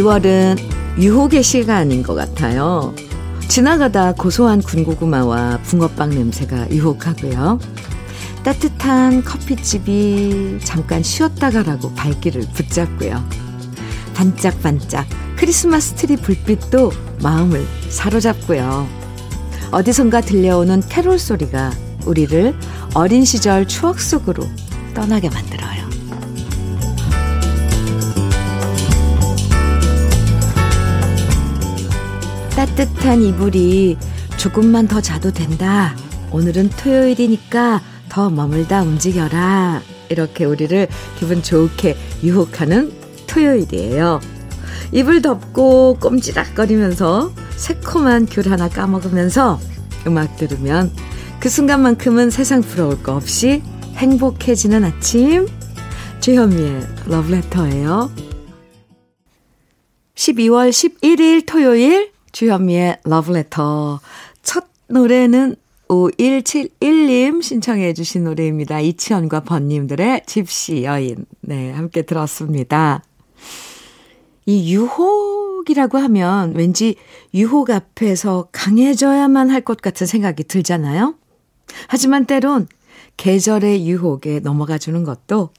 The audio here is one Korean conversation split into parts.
12월은 유혹의 시간인 것 같아요. 지나가다 고소한 군고구마와 붕어빵 냄새가 유혹하고요. 따뜻한 커피집이 잠깐 쉬었다 가라고 발길을 붙잡고요. 반짝반짝 크리스마스 트리 불빛도 마음을 사로잡고요. 어디선가 들려오는 캐롤 소리가 우리를 어린 시절 추억 속으로 떠나게 만들어요. 따뜻한 이불이 조금만 더 자도 된다. 오늘은 토요일이니까 더 머물다 움직여라. 이렇게 우리를 기분 좋게 유혹하는 토요일이에요. 이불 덮고 꼼지락거리면서 새콤한 귤 하나 까먹으면서 음악 들으면 그 순간만큼은 세상 부러울 거 없이 행복해지는 아침. 주현미의 러브레터예요. 12월 11일 토요일 주현미의 러브레터. 첫 노래는 5171님 신청해 주신 노래입니다. 이치현과 번님들의 집시 여인. 네, 함께 들었습니다. 이 유혹이라고 하면 왠지 유혹 앞에서 강해져야만 할 것 같은 생각이 들잖아요. 하지만 때론 계절의 유혹에 넘어가 주는 것도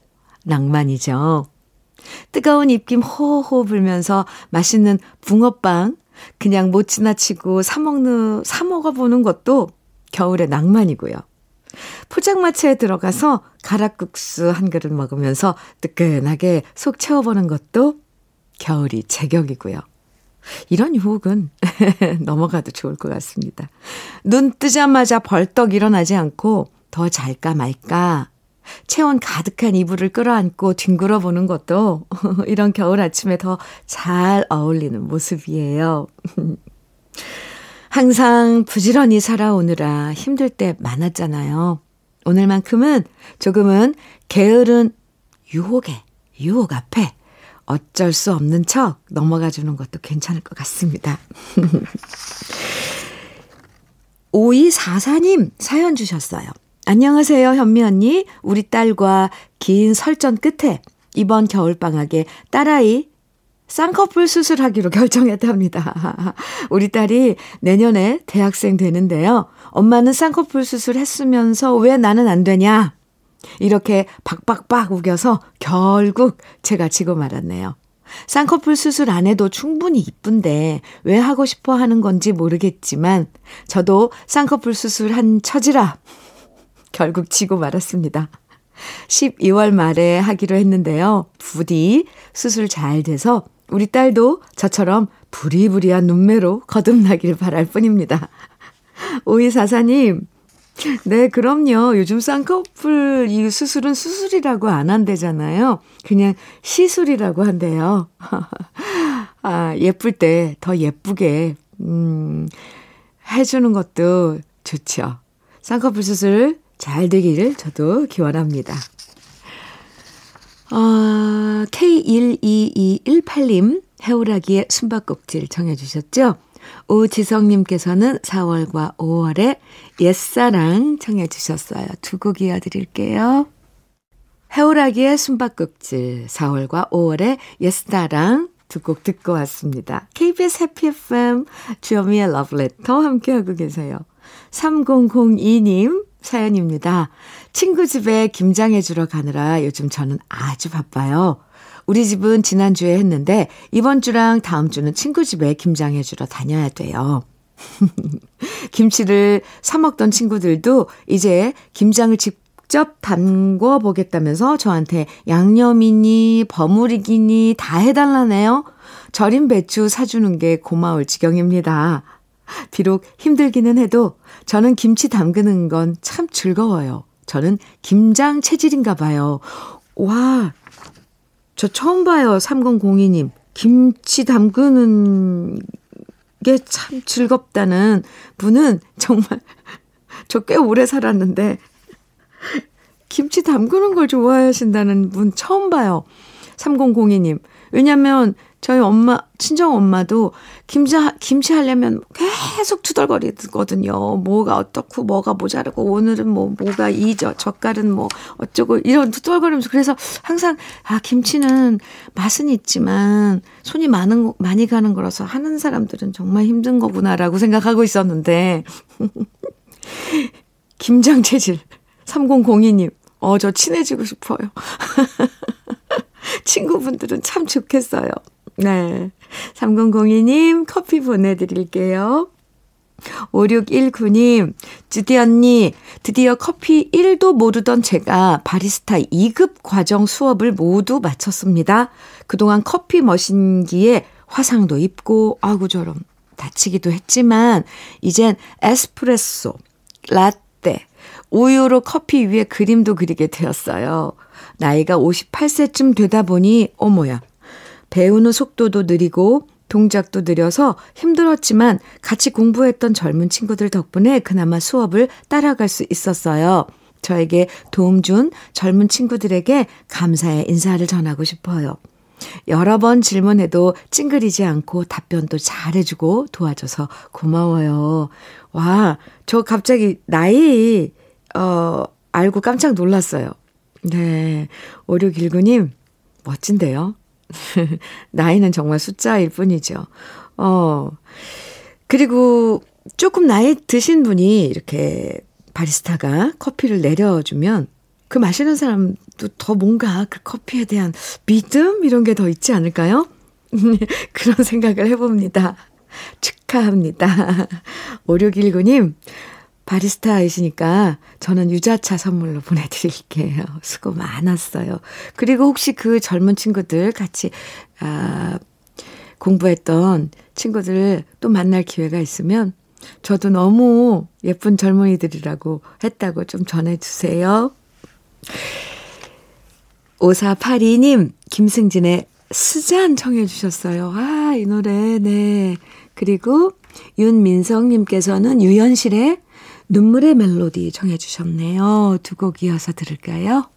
낭만이죠. 뜨거운 입김 호호 불면서 맛있는 붕어빵 그냥 못 지나치고 사먹는, 사먹어보는 것도 겨울의 낭만이고요. 포장마차에 들어가서 가락국수 한 그릇 먹으면서 뜨끈하게 속 채워보는 것도 겨울이 제격이고요. 이런 유혹은 넘어가도 좋을 것 같습니다. 눈 뜨자마자 벌떡 일어나지 않고 더 잘까 말까 체온 가득한 이불을 끌어안고 뒹굴어 보는 것도 이런 겨울 아침에 더 잘 어울리는 모습이에요. 항상 부지런히 살아오느라 힘들 때 많았잖아요. 오늘만큼은 조금은 게으른 유혹에, 유혹 앞에 어쩔 수 없는 척 넘어가 주는 것도 괜찮을 것 같습니다. 5244님 사연 주셨어요. 안녕하세요, 현미 언니. 우리 딸과 긴 설전 끝에 이번 겨울방학에 딸아이 쌍꺼풀 수술하기로 결정했답니다. 우리 딸이 내년에 대학생 되는데요. 엄마는 쌍꺼풀 수술 했으면서 왜 나는 안 되냐? 이렇게 박박박 우겨서 결국 제가 지고 말았네요. 쌍꺼풀 수술 안 해도 충분히 이쁜데 왜 하고 싶어 하는 건지 모르겠지만 저도 쌍꺼풀 수술 한 처지라 결국 지고 말았습니다. 12월 말에 하기로 했는데요. 부디 수술 잘 돼서 우리 딸도 저처럼 부리부리한 눈매로 거듭나길 바랄 뿐입니다. 오이사사님, 네, 그럼요. 요즘 쌍꺼풀 이 수술은 수술이라고 안 한대잖아요. 그냥 시술이라고 한대요. 아, 예쁠 때 더 예쁘게, 음, 해주는 것도 좋죠. 쌍꺼풀 수술 잘 되기를 저도 기원합니다. 어, K12218님, 해오라기의 숨바꼭질 청해주셨죠? 오지성님께서는 4월과 5월에 옛사랑 청해주셨어요. 두 곡 이어드릴게요. 해오라기의 숨바꼭질, 4월과 5월에 옛사랑 두 곡 듣고 왔습니다. KBS 해피 FM 주여미의 러브레터 함께하고 계세요. 3002님 사연입니다. 친구 집에 김장해 주러 가느라 요즘 저는 아주 바빠요. 우리 집은 지난주에 했는데 이번 주랑 다음 주는 친구 집에 김장해 주러 다녀야 돼요. 김치를 사 먹던 친구들도 이제 김장을 직접 담궈 보겠다면서 저한테 양념이니 버무리기니 다 해달라네요. 절인 배추 사주는 게 고마울 지경입니다. 비록 힘들기는 해도 저는 김치 담그는 건 참 즐거워요. 저는 김장 체질인가 봐요. 와, 저 처음 봐요. 3002님. 김치 담그는 게 참 즐겁다는 분은 정말 저 꽤 오래 살았는데 김치 담그는 걸 좋아하신다는 분 처음 봐요. 3002님. 왜냐면 저희 엄마, 친정 엄마도 김치, 김치 하려면 계속 투덜거리거든요. 뭐가 어떻고, 뭐가 모자르고, 오늘은 뭐, 뭐가 이저, 젓갈은 뭐, 어쩌고, 이런 투덜거리면서. 그래서 항상, 아, 김치는 맛은 있지만, 손이 많은, 많이 가는 거라서 하는 사람들은 정말 힘든 거구나라고 생각하고 있었는데. 김장 체질. 3002님. 어, 저 친해지고 싶어요. 친구분들은 참 좋겠어요. 네. 3002님 커피 보내드릴게요. 5619님, 주디 언니, 드디어 커피 1도 모르던 제가 바리스타 2급 과정 수업을 모두 마쳤습니다. 그동안 커피 머신기에 화상도 입고, 아구 저럼 다치기도 했지만, 이젠 에스프레소, 라떼, 우유로 커피 위에 그림도 그리게 되었어요. 나이가 58세쯤 되다 보니, 어머야, 배우는 속도도 느리고 동작도 느려서 힘들었지만 같이 공부했던 젊은 친구들 덕분에 그나마 수업을 따라갈 수 있었어요. 저에게 도움 준 젊은 친구들에게 감사의 인사를 전하고 싶어요. 여러 번 질문해도 찡그리지 않고 답변도 잘해주고 도와줘서 고마워요. 와, 저 갑자기 나이, 어, 알고 깜짝 놀랐어요. 네. 5619님, 멋진데요? 나이는 정말 숫자일 뿐이죠. 어, 그리고 조금 나이 드신 분이 이렇게 바리스타가 커피를 내려주면 그 마시는 사람도 더 뭔가 그 커피에 대한 믿음? 이런 게 더 있지 않을까요? 그런 생각을 해봅니다. 축하합니다. 5619님, 바리스타이시니까 저는 유자차 선물로 보내드릴게요. 수고 많았어요. 그리고 혹시 그 젊은 친구들 같이, 아, 공부했던 친구들 또 만날 기회가 있으면 저도 너무 예쁜 젊은이들이라고 했다고 좀 전해주세요. 5482님, 김승진의 스잔 청해주셨어요. 아, 이 노래, 네. 그리고 윤민성님께서는 유연실의 눈물의 멜로디 정해 주셨네요. 두 곡 이어서 들을까요?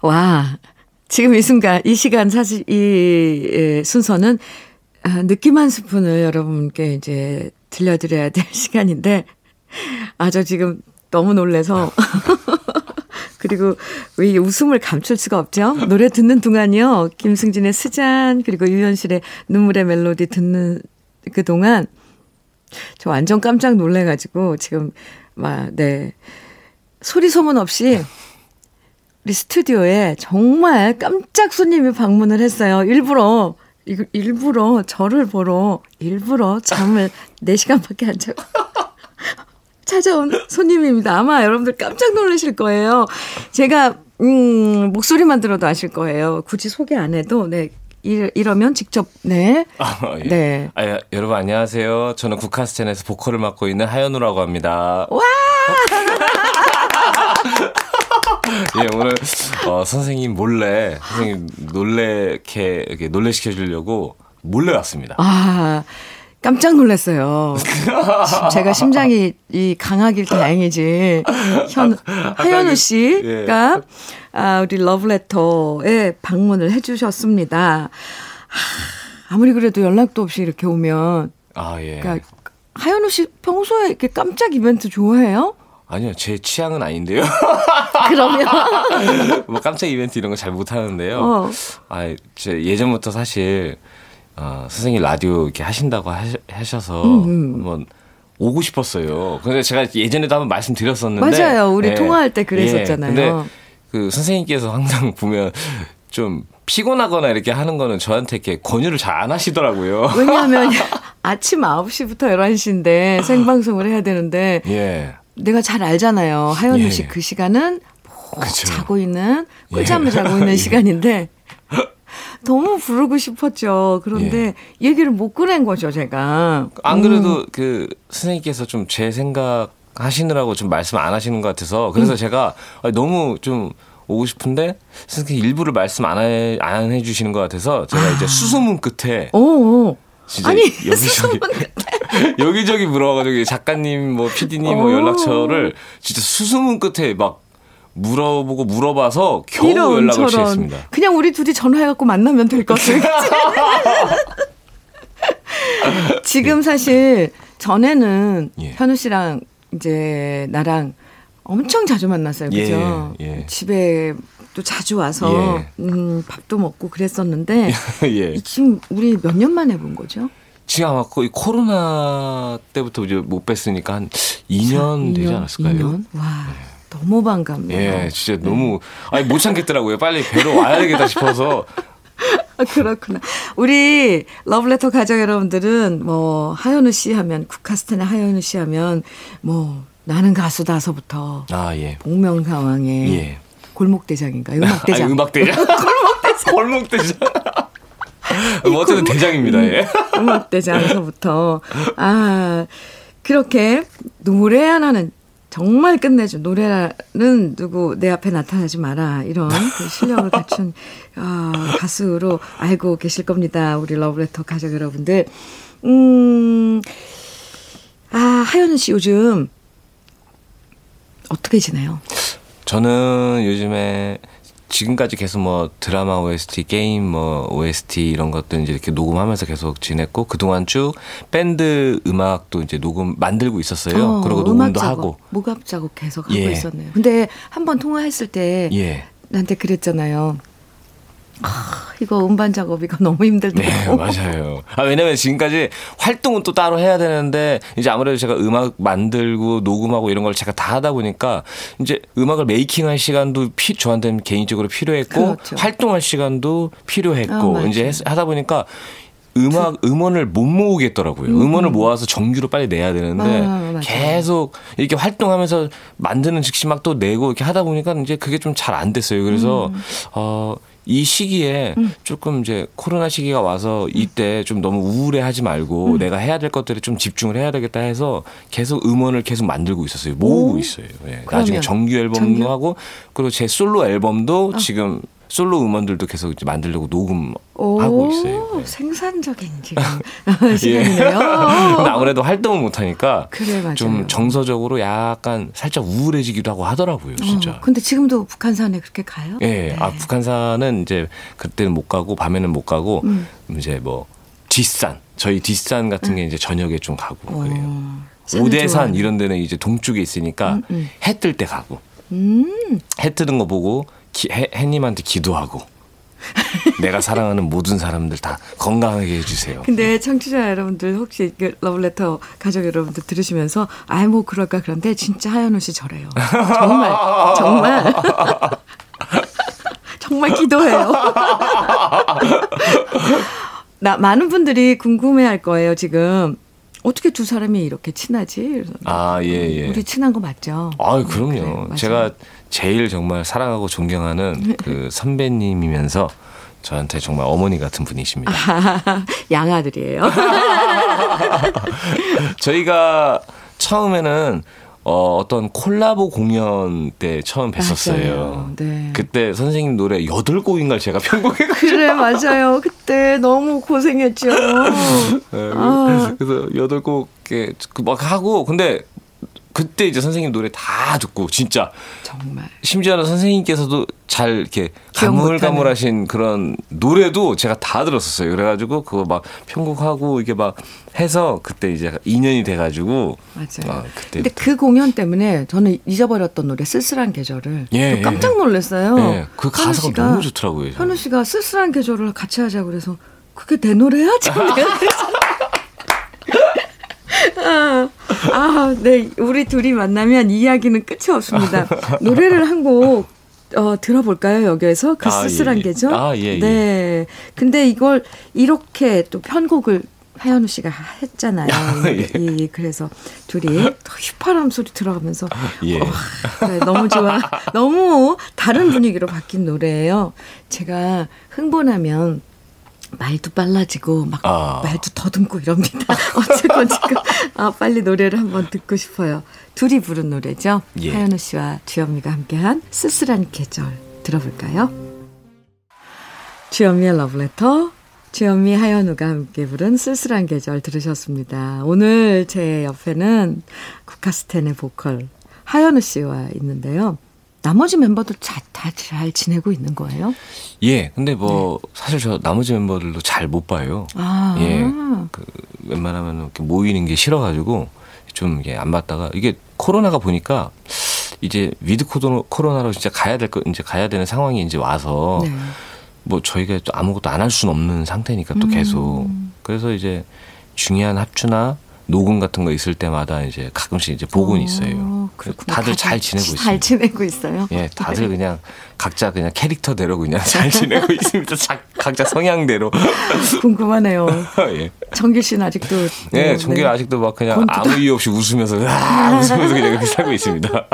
와, 지금 이 순간, 이 시간 사실 이 순서는 아, 느낌 한 스푼을 여러분께 이제 들려드려야 될 시간인데, 아, 저 지금 너무 놀래서. 그리고 왜 웃음을 감출 수가 없죠? 노래 듣는 동안이요. 김승진의 스잔, 그리고 유현실의 눈물의 멜로디 듣는 그 동안 저 완전 깜짝 놀래가지고 지금 막, 네. 소리 소문 없이 우리 스튜디오에 정말 깜짝 손님이 방문을 했어요. 일부러, 일부러 저를 보러 일부러 잠을 4시간밖에 안 자고 찾아온 손님입니다. 아마 여러분들 깜짝 놀라실 거예요. 제가, 음, 목소리만 들어도 아실 거예요. 굳이 소개 안 해도, 네. 이러 면 직접 네. 아, 예. 네. 아, 여러분 안녕하세요. 저는 국카스텐에서 보컬을 맡고 있는 하현우라고 합니다. 와! 예, 오늘 어, 선생님 몰래 선생님 놀래게 이렇게 놀래시켜 주려고 몰래 왔습니다. 아. 깜짝 놀랐어요. 제가 심장이 이 강하길 다행이지. 현, 하현우 씨가 아, 우리 러브레터에 방문을 해주셨습니다. 하, 아무리 그래도 연락도 없이 이렇게 오면. 아, 예. 그러니까 하현우 씨 평소에 이렇게 깜짝 이벤트 좋아해요? 아니요, 제 취향은 아닌데요. 그러면 뭐 깜짝 이벤트 이런 거 잘 못하는데요. 어. 아, 제 예전부터 사실 어, 선생님 라디오 이렇게 하신다고 하셔 서 음, 음. 한번 오고 싶었어요. 근데 제가 예전에도 한번 말씀드렸었는데 맞아요. 우리 예, 통화할 때 그랬었잖아요. 예, 근데 그 선생님께서 항상 보면 좀 피곤하거나 이렇게 하는 거는 저한테 이렇게 권유를 잘 안 하시더라고요. 왜냐하면 아침 9시부터 11시인데 생방송을 해야 되는데 예. 내가 잘 알잖아요. 하연우 예. 씨그 시간은 뭐 자고 있는 꿀잠을 예. 자고 있는 시간인데 너무 부르고 싶었죠. 그런데 예. 얘기를 못 꺼낸 거죠, 제가. 안 그래도 음. 그 선생님께서 좀 제 생각 하시느라고 좀 말씀 안 하시는 것 같아서 그래서 음. 제가 너무 좀 오고 싶은데 선생님 일부를 말씀 안, 해, 안 해주시는 것 같아서 제가 아. 이제 수소문 끝에 오. 진짜 아니, 여기저기 여기저기 물어가지고 작가님 뭐 PD님 뭐 연락처를 진짜 수소문 끝에 막 물어보고 물어봐서 겨우 연락을. 취했습니다. 그냥 우리 둘이 전화해갖고 만나면 될 것을. 지금 사실 전에는 예. 현우 씨랑 이제 나랑 엄청 자주 만났어요. 그죠? 예, 예. 집에 또 자주 와서 예. 음, 밥도 먹고 그랬었는데 예. 이 지금 우리 몇 년 만에 본 거죠? 지금 아마 거의 코로나 때부터 이제 못 뵀으니까 한 2년 되지 않았을까요? 2년? 와, 너무 반갑네요. 예, 진짜 너무 아니 못 참겠더라고요. 빨리 뵈러 와야 되겠다 싶어서 아, 그렇구나. 우리 러브레터 가족 여러분들은 뭐 하현우 씨 하면 국카스탄의 하현우 씨 하면 뭐 나는 가수다서부터 아 예. 복명사왕의 예. 골목대장인가 음악대장. 아니, 음악대장. 골목대장. 골목대장. 뭐 어쨌든 대장입니다. 예. 음악대장서부터 아 그렇게 노래 하나는 정말 끝내줘 노래는 누구 내 앞에 나타나지 마라. 이런 그 실력을 갖춘 아, 가수로 알고 계실 겁니다. 우리 러브레터 가족 여러분들. 음 아 하현우 씨 요즘 어떻게 지내요? 저는 요즘에 지금까지 계속 뭐 드라마 OST, 게임 뭐 OST 이런 것들 이제 이렇게 녹음하면서 계속 지냈고 그동안 쭉 밴드 음악도 이제 녹음 만들고 있었어요. 어, 그리고 녹음도 작업, 하고. 목합 작업 계속 하고 예. 있었네요. 근데 한 번 통화했을 때 예. 나한테 그랬잖아요. 아, 이거 음반 작업 이거 너무 힘들다고. 네, 맞아요. 아, 왜냐면 지금까지 활동은 또 따로 해야 되는데, 이제 아무래도 제가 음악 만들고 녹음하고 이런 걸 제가 다 하다 보니까, 이제 음악을 메이킹 할 시간도 피, 저한테는 개인적으로 필요했고, 그렇죠. 활동할 시간도 필요했고, 아. 이제 했- 하다 보니까, 음악 음원을 못 모으겠더라고요. 음. 원을 모아서 정규로 빨리 내야 되는데 아. 계속 이렇게 활동하면서 만드는 즉시 막 또 내고 이렇게 하다 보니까 이제 그게 좀 잘 안 됐어요. 그래서 음. 어. 이 시기에 조금 이제 코로나 시기가 와서 이때 좀 너무 우울해하지 말고 음. 내가 해야 될 것들에 좀 집중을 해야 되겠다 해서 계속 음원을 계속 만들고 있었어요. 모으고 오. 있어요. 예. 나중에 정규 앨범도 정규? 어. 하고 그리고 제 솔로 앨범도 지금 솔로 음원들도 계속 이제 만들려고 녹음하고 있어요. 네. 생산적인 지금 시간이네요. 근데 아무래도 활동을 못 하니까 그래. 좀 정서적으로 약간 살짝 우울해지기도 하고 하더라고요, 진짜. 어, 근데 지금도 북한산에 그렇게 가요? 예, 네. 아 북한산은 이제 그때는 못 가고 밤에는 못 가고 음. 이제 뭐 뒷산 저희 뒷산 같은 게 이제 저녁에 좀 가고 그래요. 어, 산을 오대산. 이런 데는 이제 동쪽에 있으니까 음, 음. 해뜰 때 가고 음, 해 뜨는 거 보고 기, 해, 해님한테 기도하고 내가 사랑하는 모든 사람들 다 건강하게 해주세요. 근데 청취자 여러분들 혹시 그 러블레터 가족 여러분들 들으시면서 아이 뭐 그럴까 그런데 진짜 하현우 씨 저래요. 정말 정말 정말 기도해요. 나 많은 분들이 궁금해할 거예요 지금 어떻게 두 사람이 이렇게 친하지? 아, 예, 예. 우리 친한 거 맞죠? 아, 그럼요. 맞아요. 제가 제일 정말 사랑하고 존경하는 그 선배님이면서 저한테 정말 어머니 같은 분이십니다. 양아들이에요. 저희가 처음에는 어, 어떤 콜라보 공연 때 처음 뵀었어요. 네. 그때 선생님 노래 여덟 곡인가 제가 편곡해가지고 그래 맞아요. 그때 너무 고생했죠. 네, 아. 그래서 여덟 곡막 하고 근데 그때 이제 선생님 노래 다 듣고 진짜 정말. 심지어는 선생님께서도 잘 이렇게 가물가물하신 그런 노래도 제가 다 들었었어요. 그래가지고 그거 막 편곡하고 이게 막 해서 그때 이제 2년이 돼가지고 맞아요. 아, 그때 근데 그 공연 때문에 저는 잊어버렸던 노래 쓸쓸한 계절을 예, 또 깜짝 놀랐어요. 예, 그 가사가 씨가- 너무 좋더라고요. 저는. 현우 씨가 쓸쓸한 계절을 같이 하자 그래서 그게 내 노래야? 참 아. 아, 아, 네. 우리 둘이 만나면 이야기는 끝이 없습니다. 노래를 한곡 어, 들어볼까요, 여기에서? 그 아, 쓸쓸한 예, 예. 계절? 아, 예, 예. 네. 근데 이걸 이렇게 또 편곡을 하현우 씨가 했잖아요. 예. 이, 그래서 둘이 또 휘파람 소리 들어가면서 예. 네, 너무 좋아. 너무 다른 분위기로 바뀐 노래예요. 제가 흥분하면 말도 빨라지고 막 아. 말도 더듬고 이럽니다. 어쨌건 지금 아, 빨리 노래를 한번 듣고 싶어요. 둘이 부른 노래죠. 예. 하현우 씨와 주현미가 함께한 쓸쓸한 계절 들어볼까요? 주현미의 러브레터 주현미 하현우가 함께 부른 쓸쓸한 계절 들으셨습니다. 오늘 제 옆에는 국카스텐의 보컬 하현우 씨와 있는데요. 나머지 멤버들 다 잘 지내고 있는 거예요? 예. 근데 뭐 네. 사실 저 나머지 멤버들도 잘 못 봐요. 아. 예. 그 웬만하면 이렇게 모이는 게 싫어가지고 좀 이게 안 봤다가 이게 코로나가 보니까 이제 위드 코로나로 진짜 가야 될 거 이제 가야 되는 상황이 이제 와서 네. 뭐 저희가 또 아무것도 안 할 수는 없는 상태니까 또 계속 음. 그래서 이제 중요한 합주나 녹음 같은 거 있을 때마다 이제 가끔씩 이제 보곤 어, 있어요. 그렇구나. 다들 잘 지내고 있어요. 잘 지내고 있어요. 예, 다들 네. 그냥 각자 그냥 캐릭터대로 그냥 잘 지내고 있습니다. 자, 각자 성향대로. 궁금하네요. 예. 정길 씨는 아직도. 예, 뭐, 정길 네. 아직도 막 그냥 아무 이유 없이 웃으면서 아, 웃으면서 그냥 이렇게 살고 있습니다.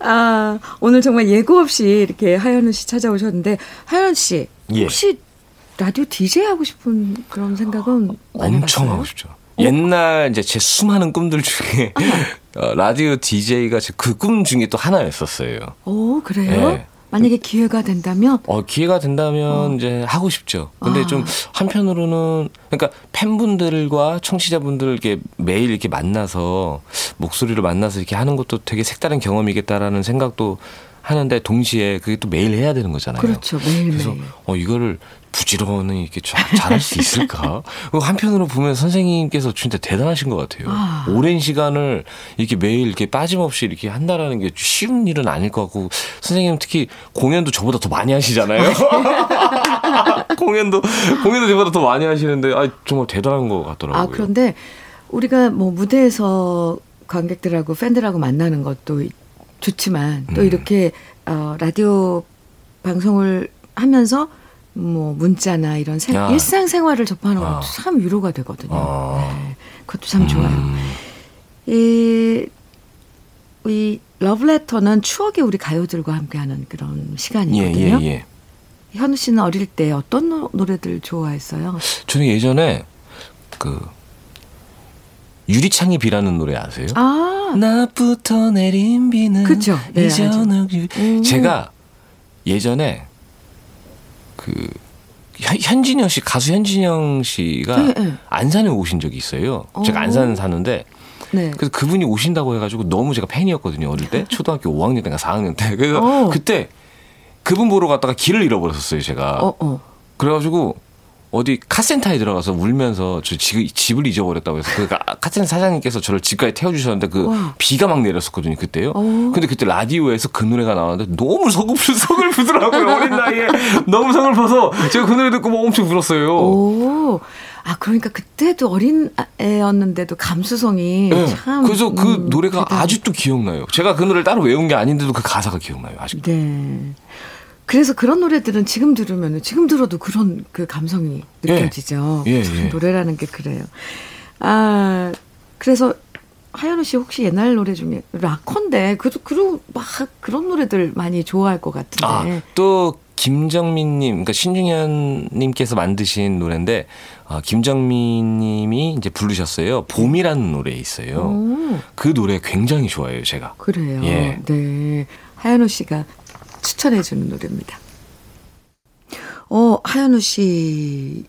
아, 오늘 정말 예고 없이 이렇게 하현우 씨 찾아오셨는데 하현 씨 예. 혹시 예. 라디오 DJ 하고 싶은 그런 생각은 엄청 하고 싶죠. 옛날 이제 제 수많은 꿈들 중에 어, 라디오 DJ가 그 꿈 중에 또 하나였었어요. 오, 그래요? 네. 만약에 기회가 된다면? 어, 기회가 된다면 어. 이제 하고 싶죠. 근데 아. 좀 한편으로는 그러니까 팬분들과 청취자분들 이렇게 매일 이렇게 만나서 목소리를 만나서 이렇게 하는 것도 되게 색다른 경험이겠다라는 생각도 하는데 동시에 그게 또 매일 해야 되는 거잖아요. 그렇죠. 매일 그래서. 어 이거를 부지런히 이렇게 잘할 수 있을까? 한편으로 보면 선생님께서 진짜 대단하신 것 같아요. 아. 오랜 시간을 이렇게 매일 이렇게 빠짐없이 이렇게 한다라는 게 쉬운 일은 아닐 것 같고 선생님 특히 공연도 저보다 더 많이 하시잖아요. 공연도 공연도 저보다 더 많이 하시는데 아 정말 대단한 것 같더라고요. 아 그런데 우리가 뭐 무대에서 관객들하고 팬들하고 만나는 것도 좋지만 또 음. 이렇게 어, 라디오 방송을 하면서 뭐 문자나 이런 생, 아. 일상생활을 접하는 것도 아. 참 위로가 되거든요. 아. 네, 그것도 참 좋아요. 음. 이, 이 러브레터는 추억의 우리 가요들과 함께하는 그런 시간이거든요. 예, 예, 예. 현우 씨는 어릴 때 어떤 노래들 좋아했어요? 저는 예전에 그 유리창의 비라는 노래 아세요? 아. 나부터 내린 비는 그죠. 네, 이전을 음. 제가 예전에 그 현진영 씨 가수 현진영 씨가 네, 네. 안산에 오신 적이 있어요. 제가 어. 안산 사는데 네. 그래서 그분이 오신다고 해가지고 너무 제가 팬이었거든요 어릴 때 초등학교 5학년 때인가 4학년 때 그래서 어. 그때 그분 보러 갔다가 길을 잃어버렸었어요 제가 어, 어. 그래가지고 어디 카센터에 들어가서 울면서 저 집, 집을 잊어버렸다고 해서 그 카센터 사장님께서 저를 집까지 태워주셨는데 그 와. 비가 막 내렸었거든요 그때요. 오. 어. 근데 그때 라디오에서 그 노래가 나왔는데 너무 서글프 서글프더라고요 어린 나이에 너무 서글퍼서 제가 그 노래 듣고 막 엄청 울었어요. 오. 아 그러니까 그때도 어린 애였는데도 감수성이 네. 참. 그래서 그 음, 노래가 대단... 아직도 기억나요. 제가 그 노래를 따로 외운 게 아닌데도 그 가사가 기억나요 아직도. 네. 그래서 그런 노래들은 지금 들으면 지금 들어도 그런 그 감성이 느껴지죠. 예, 예, 예. 노래라는 게 그래요. 아 그래서 하연우 씨 혹시 옛날 노래 중에 락커인데 그래도 그런 막 그런 노래들 많이 좋아할 것 같은데. 아, 또 김정민님, 그러니까 신중현님께서 만드신 노래인데 어, 김정민님이 이제 부르셨어요. 봄이라는 노래 있어요. 오. 그 노래 굉장히 좋아해요, 제가. 그래요. 예. 네. 하연우 씨가 추천해 주는 노래입니다. 어, 하현우 씨의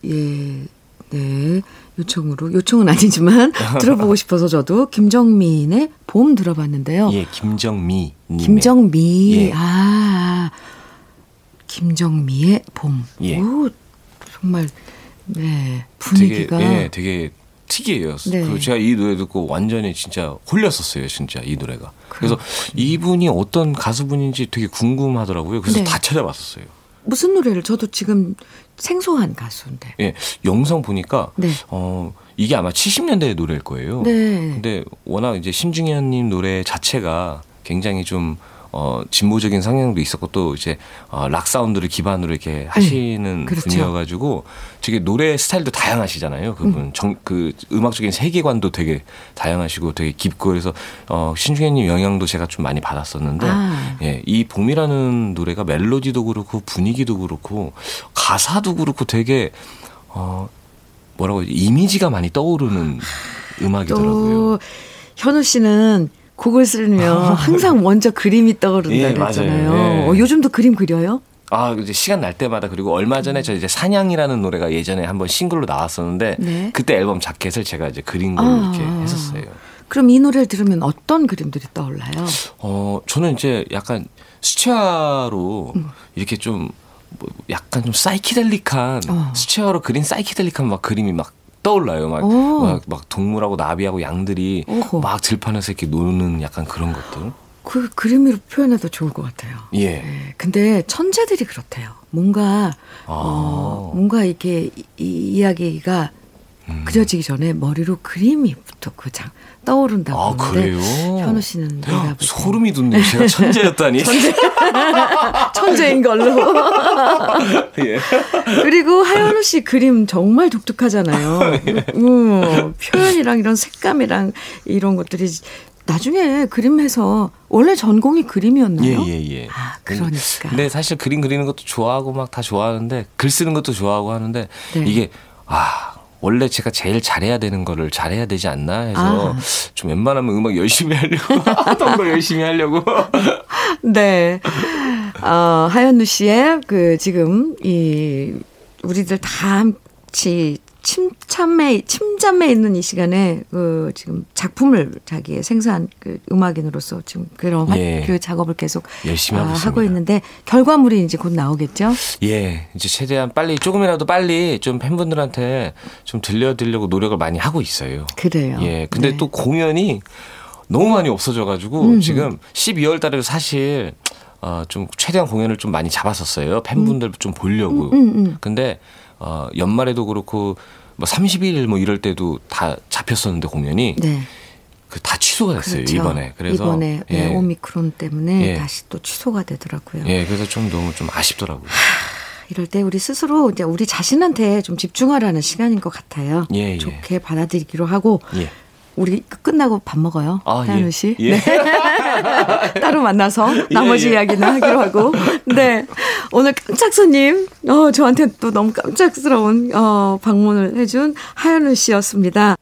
네. 요청으로 요청은 아니지만 들어보고 싶어서 저도 김정민의 봄 들어봤는데요. 예, 김정미 김정미. 예. 아. 김정미의 봄. 예. 오, 정말 네. 분위기가 되게, 예, 되게 특이해요. 네. 그 제가 이 노래 듣고 완전히 진짜 홀렸었어요, 진짜 이 노래가. 그래서 이분이 어떤 가수분인지 되게 궁금하더라고요. 그래서 네. 다 찾아봤었어요. 무슨 노래를 저도 지금 생소한 가수인데. 예, 영상 보니까 네. 어 이게 아마 70년대 노래일 거예요. 네. 근데 워낙 이제 심중현님 노래 자체가 굉장히 좀 어, 진보적인 성향도 있었고 또 이제 어, 락 사운드를 기반으로 이렇게 네, 하시는 음, 그렇죠. 분이어가지고 되게 노래 스타일도 다양하시잖아요. 그분 음. 정, 그 음악적인 세계관도 되게 다양하시고 되게 깊고 그래서 어, 신중현님 영향도 제가 좀 많이 받았었는데 아. 예, 이 봄이라는 노래가 멜로디도 그렇고 분위기도 그렇고 가사도 그렇고 되게 어, 뭐라고 이미지가 많이 떠오르는 음악이더라고요. 현우 씨는 곡을 쓰면 항상 먼저 그림이 떠오른다 예, 그랬잖아요. 예. 어, 요즘도 그림 그려요? 아, 이제 시간 날 때마다 그리고 얼마 전에 저 이제 사냥이라는 노래가 예전에 한번 싱글로 나왔었는데 네. 그때 앨범 자켓을 제가 이제 그린 걸 아, 이렇게 했었어요. 그럼 이 노래를 들으면 어떤 그림들이 떠올라요? 어, 저는 이제 약간 수채화로 음. 이렇게 좀, 뭐 약간 좀 사이키델릭한, 어. 수채화로 그린 사이키델릭한 막 그림이 막 떠올라요. 막, 오. 막, 막 동물하고 나비하고 양들이 오호. 막 들판에서 이렇게 노는 약간 그런 것들. 그 그림으로 표현해도 좋을 것 같아요. 예. 네, 근데 천재들이 그렇대요. 뭔가 아. 어, 뭔가 이렇게 이, 이 이야기가 음. 그려지기 전에 머리로 그림이 부터 그 장 떠오른다고 아, 그래요? 현우 씨는 내가 소름이 돋네요. 제가 천재였다니. 천재인 걸로. 예. 그리고 하현우 씨 그림 정말 독특하잖아요. 음, 표현이랑 이런 색감이랑 이런 것들이 나중에 그림해서 원래 전공이 예, 그림이었나요? 예, 예. 아, 그러니까. 근데 사실 그림 그리는 것도 좋아하고 막 다 좋아하는데 글 쓰는 것도 좋아하고 하는데 네. 이게 아 원래 제가 제일 잘해야 되는 거를 잘해야 되지 않나 해서 아. 좀 웬만하면 음악 열심히 하려고 하던 거 열심히 하려고 네. 어, 하현우 씨의 그 지금 이 우리들 다 같이 침참에 침잠에 있는 이 시간에 그 지금 작품을 자기의 생산 그 음악인으로서 지금 그런 활- 예. 그 작업을 계속 열심히 하고 아. 하고 있는데 결과물이 이제 곧 나오겠죠? 예 이제 최대한 빨리 조금이라도 빨리 좀 팬분들한테 좀 들려드리려고 노력을 많이 하고 있어요. 그래요. 예 근데 네. 또 공연이 너무 많이 없어져가지고 지금 12월 달에도 사실 어, 좀 최대한 공연을 좀 많이 잡았었어요. 팬분들 좀 보려고. 음, 음. 근데 어, 연말에도 그렇고 뭐 30일 뭐 이럴 때도 다 잡혔었는데 공연이 네. 그다 취소가 됐어요 그렇죠. 이번에. 그래서 이번에 네, 예. 오미크론 때문에 예. 다시 또 취소가 되더라고요. 예, 그래서 좀 너무 좀 아쉽더라고요. 이럴 때 우리 스스로 이제 우리 자신한테 좀 집중하라는 시간인 것 같아요. 예, 예. 좋게 받아들이기로 하고 예. 우리 끝나고 밥 먹어요. 아, 예. 씨. 예. 따로 만나서 나머지 예, 예. 이야기는 하기로 하고. 네. 오늘 깜짝 손님, 어, 저한테 또 너무 깜짝스러운, 어, 방문을 해준 하현우 씨였습니다.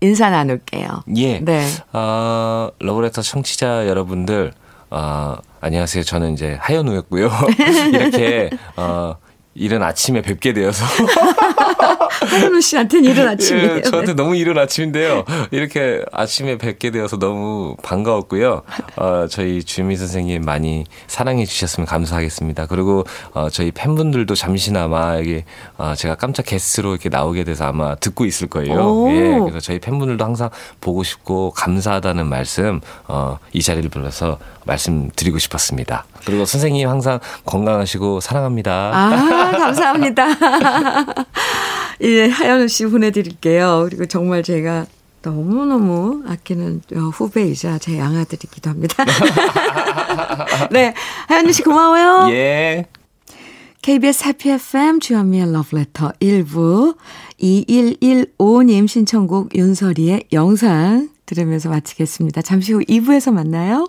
인사 나눌게요. 예. 네. 어, 러브레터 청취자 여러분들, 어, 안녕하세요. 저는 이제 하현우였고요. 이렇게, 어, 이른 아침에 뵙게 되어서. 하현우 씨한테는 이른 아침이에요. 예, 저한테 너무 이른 아침인데요. 이렇게 아침에 뵙게 되어서 너무 반가웠고요. 어, 저희 주미 선생님 많이 사랑해 주셨으면 감사하겠습니다. 그리고 어, 저희 팬분들도 잠시나마 여기 어, 제가 깜짝 게스트로 이렇게 나오게 돼서 아마 듣고 있을 거예요. 오. 예, 그래서 저희 팬분들도 항상 보고 싶고 감사하다는 말씀 어, 이 자리를 빌어서 말씀드리고 싶었습니다. 그리고 선생님 항상 건강하시고 사랑합니다. 아, 감사합니다. 예, 하현우 씨 보내드릴게요. 그리고 정말 제가 너무너무 아끼는 어, 후배이자 제 양아들이기도 합니다. 네, 하현우 씨 고마워요. 예. KBS 해피 FM 주현미의 러브레터 1부 2115님 신청곡 윤설이의 영상 들으면서 마치겠습니다. 잠시 후 2부에서 만나요.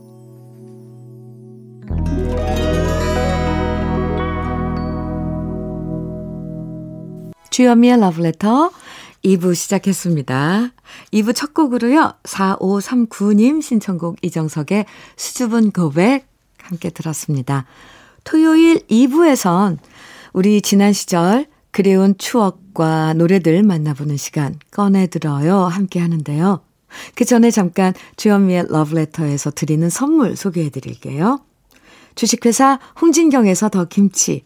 주현미의 러브레터 2부 시작했습니다. 2부 첫 곡으로요. 4539님 신청곡 이정석의 수줍은 고백 함께 들었습니다. 토요일 2부에선 우리 지난 시절 그리운 추억과 노래들 만나보는 시간 꺼내들어요 함께 하는데요. 그 전에 잠깐 주현미의 러브레터에서 드리는 선물 소개해 드릴게요. 주식회사 홍진경에서 더 김치,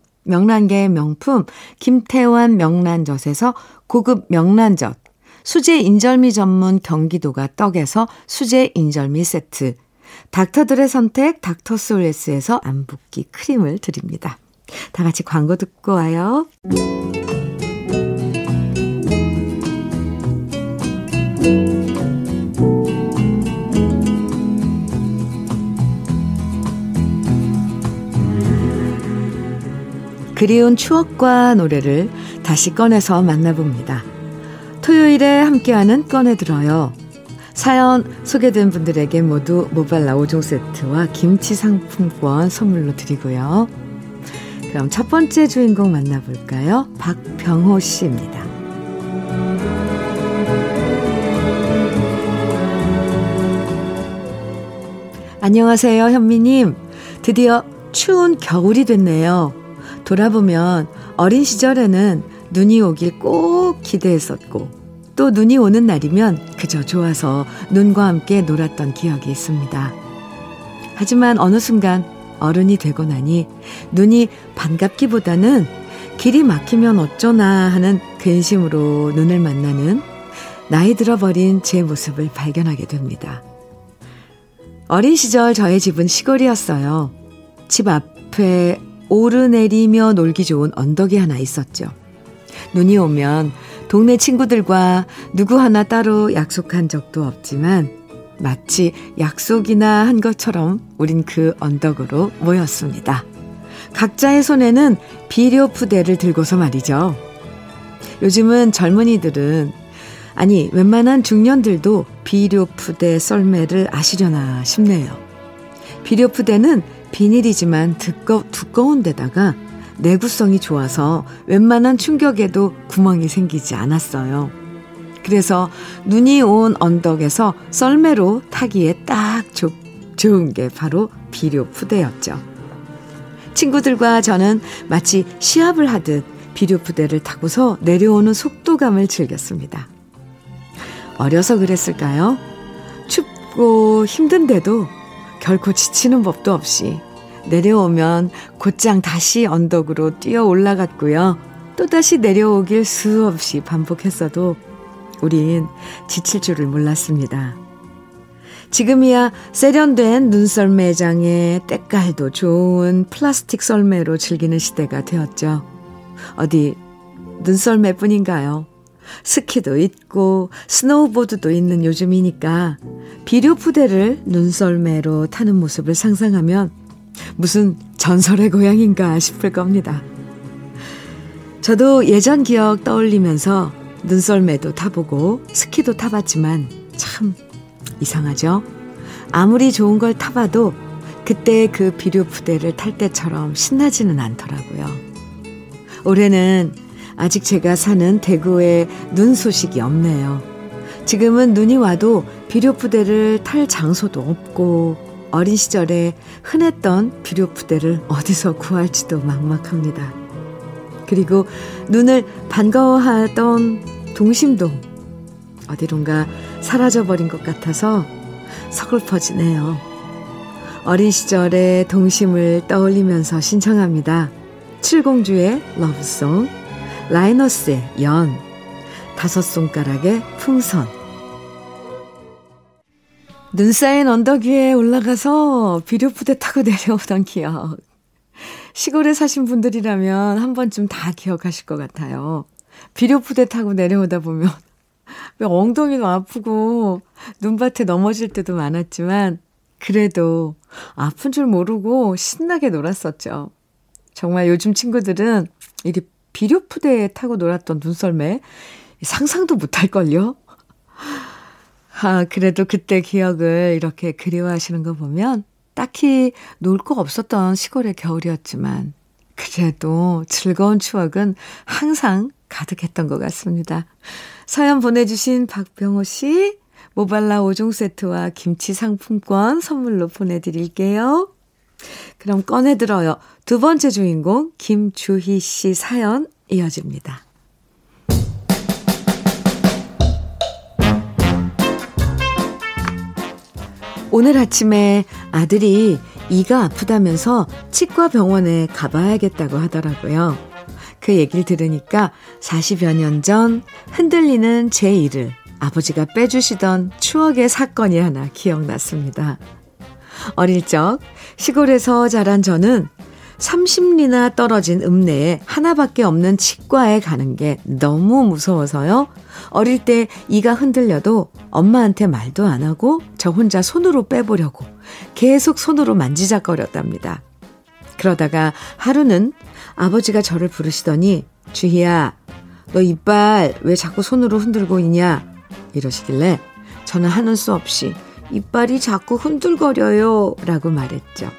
명란계의 명품 김태환 명란젓에서 고급 명란젓, 수제 인절미 전문 경기도가 떡에서 수제 인절미 세트, 닥터들의 선택 닥터솔레스에서 안붓기 크림을 드립니다. 다 같이 광고 듣고 와요. 그리운 추억과 노래를 다시 꺼내서 만나봅니다. 토요일에 함께하는 꺼내들어요. 사연 소개된 분들에게 모두 모발라 5종 세트와 김치 상품권 선물로 드리고요. 그럼 첫 번째 주인공 만나볼까요? 박병호 씨입니다. 안녕하세요, 현미님. 드디어 추운 겨울이 됐네요. 돌아보면 어린 시절에는 눈이 오길 꼭 기대했었고, 또 눈이 오는 날이면 그저 좋아서 눈과 함께 놀았던 기억이 있습니다. 하지만 어느 순간 어른이 되고 나니 눈이 반갑기보다는 길이 막히면 어쩌나 하는 근심으로 눈을 만나는 나이 들어버린 제 모습을 발견하게 됩니다. 어린 시절 저의 집은 시골이었어요. 집 앞에 오르내리며 놀기 좋은 언덕이 하나 있었죠. 눈이 오면 동네 친구들과 누구 하나 따로 약속한 적도 없지만 마치 약속이나 한 것처럼 우린 그 언덕으로 모였습니다. 각자의 손에는 비료 푸대를 들고서 말이죠. 요즘은 젊은이들은 아니 웬만한 중년들도 비료 푸대 썰매를 아시려나 싶네요. 비료 푸대는 비닐이지만 두꺼, 두꺼운 데다가 내구성이 좋아서 웬만한 충격에도 구멍이 생기지 않았어요. 그래서 눈이 온 언덕에서 썰매로 타기에 딱 조, 좋은 게 바로 비료 푸대였죠. 친구들과 저는 마치 시합을 하듯 비료 푸대를 타고서 내려오는 속도감을 즐겼습니다. 어려서 그랬을까요? 춥고 힘든데도 결코 지치는 법도 없이 내려오면 곧장 다시 언덕으로 뛰어 올라갔고요. 또다시 내려오길 수없이 반복했어도 우린 지칠 줄을 몰랐습니다. 지금이야 세련된 눈썰 매장에 때깔도 좋은 플라스틱 썰매로 즐기는 시대가 되었죠. 어디 눈썰매뿐인가요? 스키도 있고 스노우보드도 있는 요즘이니까 비료 푸대를 눈썰매로 타는 모습을 상상하면 무슨 전설의 고향인가 싶을 겁니다. 저도 예전 기억 떠올리면서 눈썰매도 타보고 스키도 타봤지만 참 이상하죠? 아무리 좋은 걸 타봐도 그때 그 비료 푸대를 탈 때처럼 신나지는 않더라고요. 올해는 아직 제가 사는 대구에 눈 소식이 없네요. 지금은 눈이 와도 비료 푸대를 탈 장소도 없고 어린 시절에 흔했던 비료 푸대를 어디서 구할지도 막막합니다. 그리고 눈을 반가워하던 동심도 어디론가 사라져버린 것 같아서 서글퍼지네요. 어린 시절의 동심을 떠올리면서 신청합니다. 칠공주의 러브송, 라이너스의 연, 다섯 손가락의 풍선, 눈 쌓인 언덕 위에 올라가서 비료부대 타고 내려오던 기억. 시골에 사신 분들이라면 한 번쯤 다 기억하실 것 같아요. 비료부대 타고 내려오다 보면 엉덩이도 아프고 눈밭에 넘어질 때도 많았지만 그래도 아픈 줄 모르고 신나게 놀았었죠. 정말 요즘 친구들은 이리 비료푸대에 타고 놀았던 눈썰매 상상도 못할걸요? 아, 그래도 그때 기억을 이렇게 그리워하시는 거 보면 딱히 놀 거 없었던 시골의 겨울이었지만 그래도 즐거운 추억은 항상 가득했던 것 같습니다. 사연 보내주신 박병호 씨, 모발라 5종 세트와 김치 상품권 선물로 보내드릴게요. 그럼 꺼내들어요. 두 번째 주인공 김주희 씨 사연 이어집니다. 오늘 아침에 아들이 이가 아프다면서 치과 병원에 가봐야겠다고 하더라고요. 그 얘기를 들으니까 40여 년 전 흔들리는 제 일을 아버지가 빼주시던 추억의 사건이 하나 기억났습니다. 어릴 적 시골에서 자란 저는 30리나 떨어진 읍내에 하나밖에 없는 치과에 가는 게 너무 무서워서요. 어릴 때 이가 흔들려도 엄마한테 말도 안 하고 저 혼자 손으로 빼보려고 계속 손으로 만지작거렸답니다. 그러다가 하루는 아버지가 저를 부르시더니 주희야 너 이빨 왜 자꾸 손으로 흔들고 있냐 이러시길래 저는 하는 수 없이 이빨이 자꾸 흔들거려요 라고 말했죠.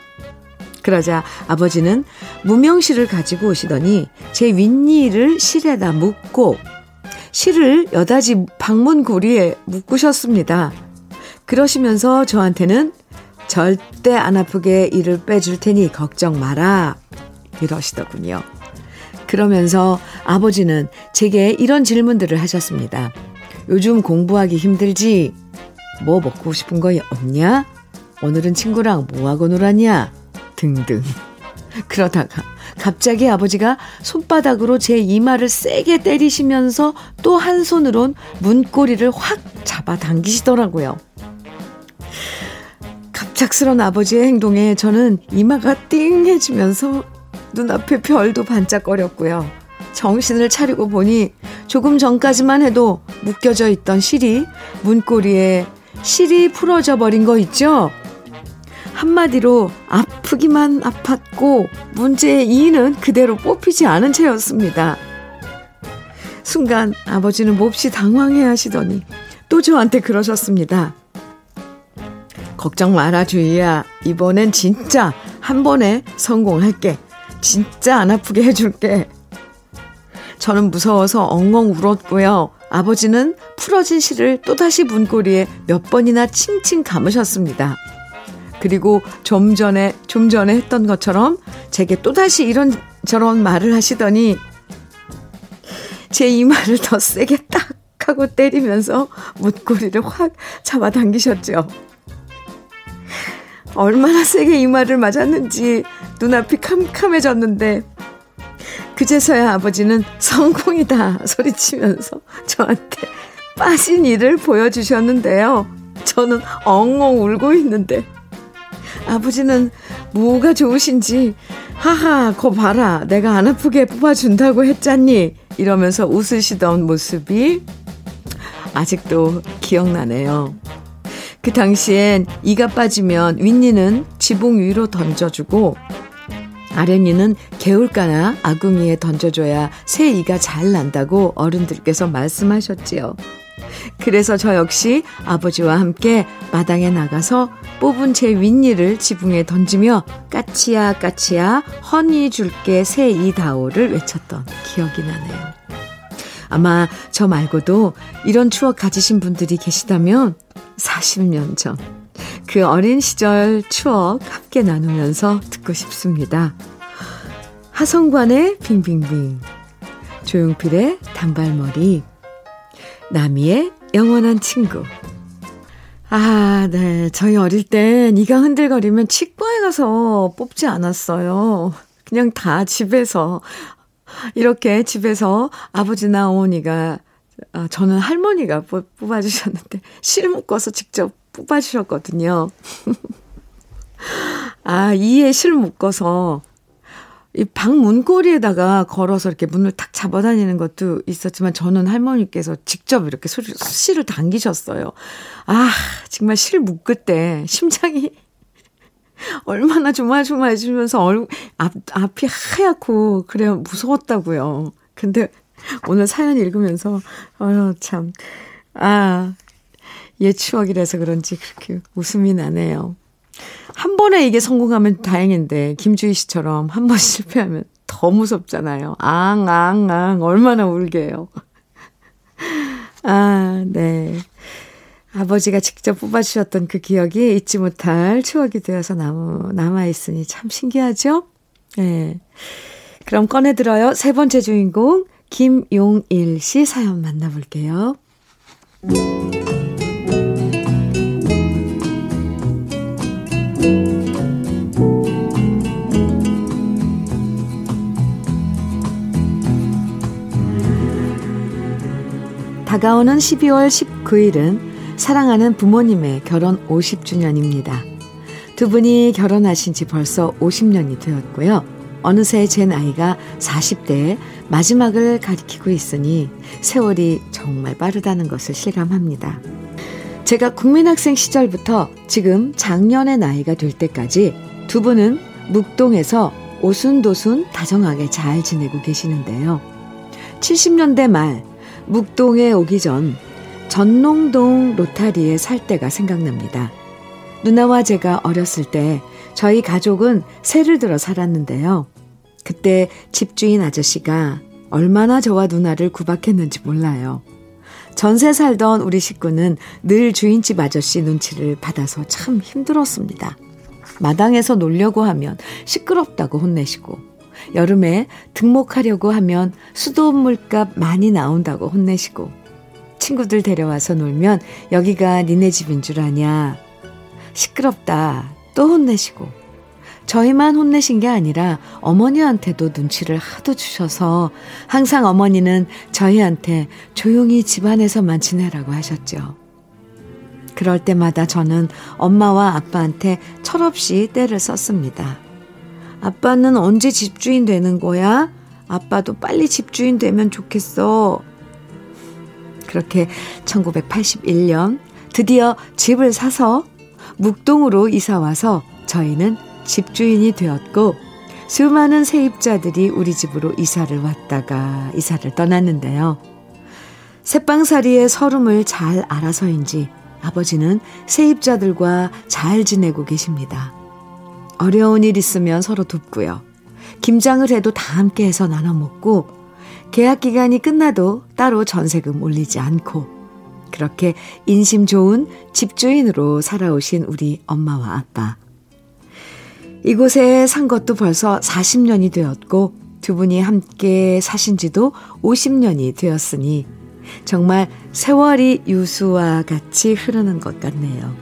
그러자 아버지는 무명실을 가지고 오시더니 제 윗니를 실에다 묶고 실을 여다지 방문 고리에 묶으셨습니다. 그러시면서 저한테는 절대 안 아프게 이를 빼줄 테니 걱정 마라. 이러시더군요. 그러면서 아버지는 제게 이런 질문들을 하셨습니다. 요즘 공부하기 힘들지? 뭐 먹고 싶은 거 없냐? 오늘은 친구랑 뭐하고 놀았냐? 등등. 그러다가 갑자기 아버지가 손바닥으로 제 이마를 세게 때리시면서 또 한 손으론 문고리를 확 잡아 당기시더라고요. 갑작스런 아버지의 행동에 저는 이마가 띵해지면서 눈앞에 별도 반짝거렸고요. 정신을 차리고 보니 조금 전까지만 해도 묶여져 있던 실이 문고리에 실이 풀어져 버린 거 있죠? 한마디로 아프기만 아팠고 문제의 이는 그대로 뽑히지 않은 채였습니다. 순간 아버지는 몹시 당황해 하시더니 또 저한테 그러셨습니다. 걱정 마라 주희야. 이번엔 진짜 한 번에 성공할게. 진짜 안 아프게 해줄게. 저는 무서워서 엉엉 울었고요. 아버지는 풀어진 실을 또다시 문고리에 몇 번이나 칭칭 감으셨습니다. 그리고 좀 전에, 좀 전에 했던 것처럼 제게 또다시 이런 저런 말을 하시더니 제 이마를 더 세게 딱 하고 때리면서 문고리를 확 잡아당기셨죠. 얼마나 세게 이마를 맞았는지 눈앞이 캄캄해졌는데 그제서야 아버지는 성공이다 소리치면서 저한테 빠진 이를 보여주셨는데요. 저는 엉엉 울고 있는데 아버지는 뭐가 좋으신지 하하 거 봐라 내가 안 아프게 뽑아준다고 했잖니 이러면서 웃으시던 모습이 아직도 기억나네요. 그 당시엔 이가 빠지면 윗니는 지붕 위로 던져주고 아랫니는 개울가나 아궁이에 던져줘야 새 이가 잘 난다고 어른들께서 말씀하셨지요. 그래서 저 역시 아버지와 함께 마당에 나가서 뽑은 제 윗니를 지붕에 던지며 까치야 까치야 허니 줄게 새 이다오를 외쳤던 기억이 나네요. 아마 저 말고도 이런 추억 가지신 분들이 계시다면 40년 전 그 어린 시절 추억 함께 나누면서 듣고 싶습니다. 하성관의 빙빙빙 조용필의 단발머리 나미의 영원한 친구 아, 네. 저희 어릴 땐 이가 흔들거리면 치과에 가서 뽑지 않았어요. 그냥 다 집에서 이렇게 집에서 아버지나 어머니가 아, 저는 할머니가 뽑아주셨는데 실 묶어서 직접 뽑아주셨거든요. 아, 이에 실 묶어서 이방 문고리에다가 걸어서 이렇게 문을 탁 잡아다니는 것도 있었지만 저는 할머니께서 직접 이렇게 실을 당기셨어요. 아, 정말 실 묶을 때 심장이 얼마나 조마조마해지면서 얼, 앞, 앞이 하얗고, 그래요. 무서웠다고요. 근데 오늘 사연 읽으면서, 어휴, 참, 아, 옛 추억이라서 그런지 그렇게 웃음이 나네요. 한 번에 이게 성공하면 다행인데, 김주희 씨처럼 한 번 실패하면 더 무섭잖아요. 앙, 앙, 앙, 얼마나 울게요. 아, 네. 아버지가 직접 뽑아주셨던 그 기억이 잊지 못할 추억이 되어서 남, 남아있으니 참 신기하죠? 네. 그럼 꺼내들어요. 세 번째 주인공, 김용일 씨 사연 만나볼게요. 다가오는 12월 19일은 사랑하는 부모님의 결혼 50주년입니다. 두 분이 결혼하신 지 벌써 50년이 되었고요. 어느새 제 나이가 40대에 마지막을 가리키고 있으니 세월이 정말 빠르다는 것을 실감합니다. 제가 국민학생 시절부터 지금 작년의 나이가 될 때까지 두 분은 묵동에서 오순도순 다정하게 잘 지내고 계시는데요. 70년대 말 묵동에 오기 전 전농동 로타리에 살 때가 생각납니다. 누나와 제가 어렸을 때 저희 가족은 새를 들어 살았는데요. 그때 집주인 아저씨가 얼마나 저와 누나를 구박했는지 몰라요. 전세 살던 우리 식구는 늘 주인집 아저씨 눈치를 받아서 참 힘들었습니다. 마당에서 놀려고 하면 시끄럽다고 혼내시고, 여름에 등목하려고 하면 수돗물값 많이 나온다고 혼내시고, 친구들 데려와서 놀면 여기가 니네 집인 줄 아냐. 시끄럽다 또 혼내시고, 저희만 혼내신 게 아니라 어머니한테도 눈치를 하도 주셔서 항상 어머니는 저희한테 조용히 집안에서만 지내라고 하셨죠. 그럴 때마다 저는 엄마와 아빠한테 철없이 때를 썼습니다. 아빠는 언제 집주인 되는 거야? 아빠도 빨리 집주인 되면 좋겠어. 그렇게 1981년 드디어 집을 사서 묵동으로 이사 와서 저희는 집주인이 되었고 수많은 세입자들이 우리 집으로 이사를 왔다가 이사를 떠났는데요. 새빵살이의 서름을 잘 알아서인지 아버지는 세입자들과 잘 지내고 계십니다. 어려운 일 있으면 서로 돕고요. 김장을 해도 다 함께 해서 나눠 먹고 계약 기간이 끝나도 따로 전세금 올리지 않고 그렇게 인심 좋은 집주인으로 살아오신 우리 엄마와 아빠. 이곳에 산 것도 벌써 40년이 되었고 두 분이 함께 사신 지도 50년이 되었으니 정말 세월이 유수와 같이 흐르는 것 같네요.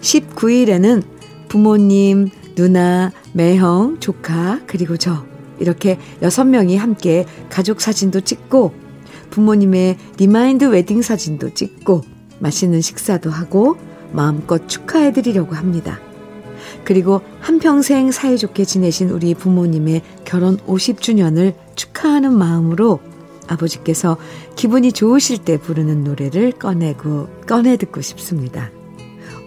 19일에는 부모님, 누나, 매형, 조카, 그리고 저, 이렇게 여섯 명이 함께 가족 사진도 찍고, 부모님의 remind 웨딩 사진도 찍고, 맛있는 식사도 하고, 마음껏 축하해 드리려고 합니다. 그리고 한평생 사이좋게 지내신 우리 부모님의 결혼 50주년을 축하하는 마음으로 아버지께서 기분이 좋으실 때 부르는 노래를 꺼내고 꺼내 듣고 싶습니다.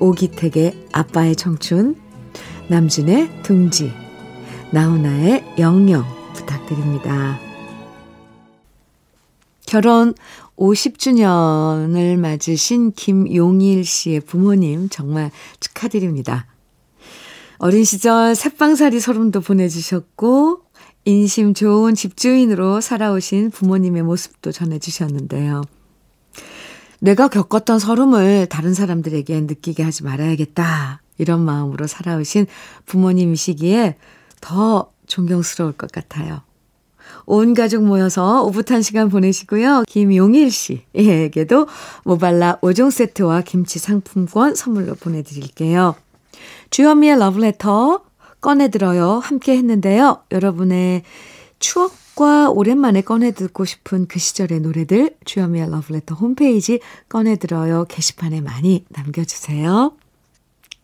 오기택의 아빠의 청춘, 남진의 둥지, 나훈아의 영영 부탁드립니다. 결혼 50주년을 맞으신 김용일 씨의 부모님 정말 축하드립니다. 어린 시절 새빵살이 소름도 보내주셨고 인심 좋은 집주인으로 살아오신 부모님의 모습도 전해주셨는데요. 내가 겪었던 서름을 다른 사람들에게 느끼게 하지 말아야겠다. 이런 마음으로 살아오신 부모님이시기에 더 존경스러울 것 같아요. 온 가족 모여서 오붓한 시간 보내시고요. 김용일 씨에게도 모발라 5종 세트와 김치 상품권 선물로 보내드릴게요. 주현미의 러브레터 꺼내들어요. 함께 했는데요. 여러분의 추억 과 오랜만에 꺼내 듣고 싶은 그 시절의 노래들 주현미의 러브레터 홈페이지 꺼내 들어요. 게시판에 많이 남겨주세요.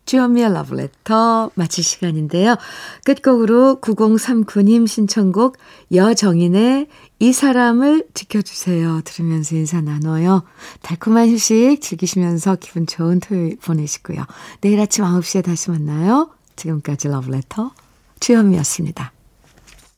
주현미의 러브레터 마칠 시간인데요. 끝곡으로 9039님 신청곡 여정인의 이 사람을 지켜주세요. 들으면서 인사 나눠요. 달콤한 휴식 즐기시면서 기분 좋은 토요일 보내시고요. 내일 아침 9시에 다시 만나요. 지금까지 러브레터 주현미였습니다.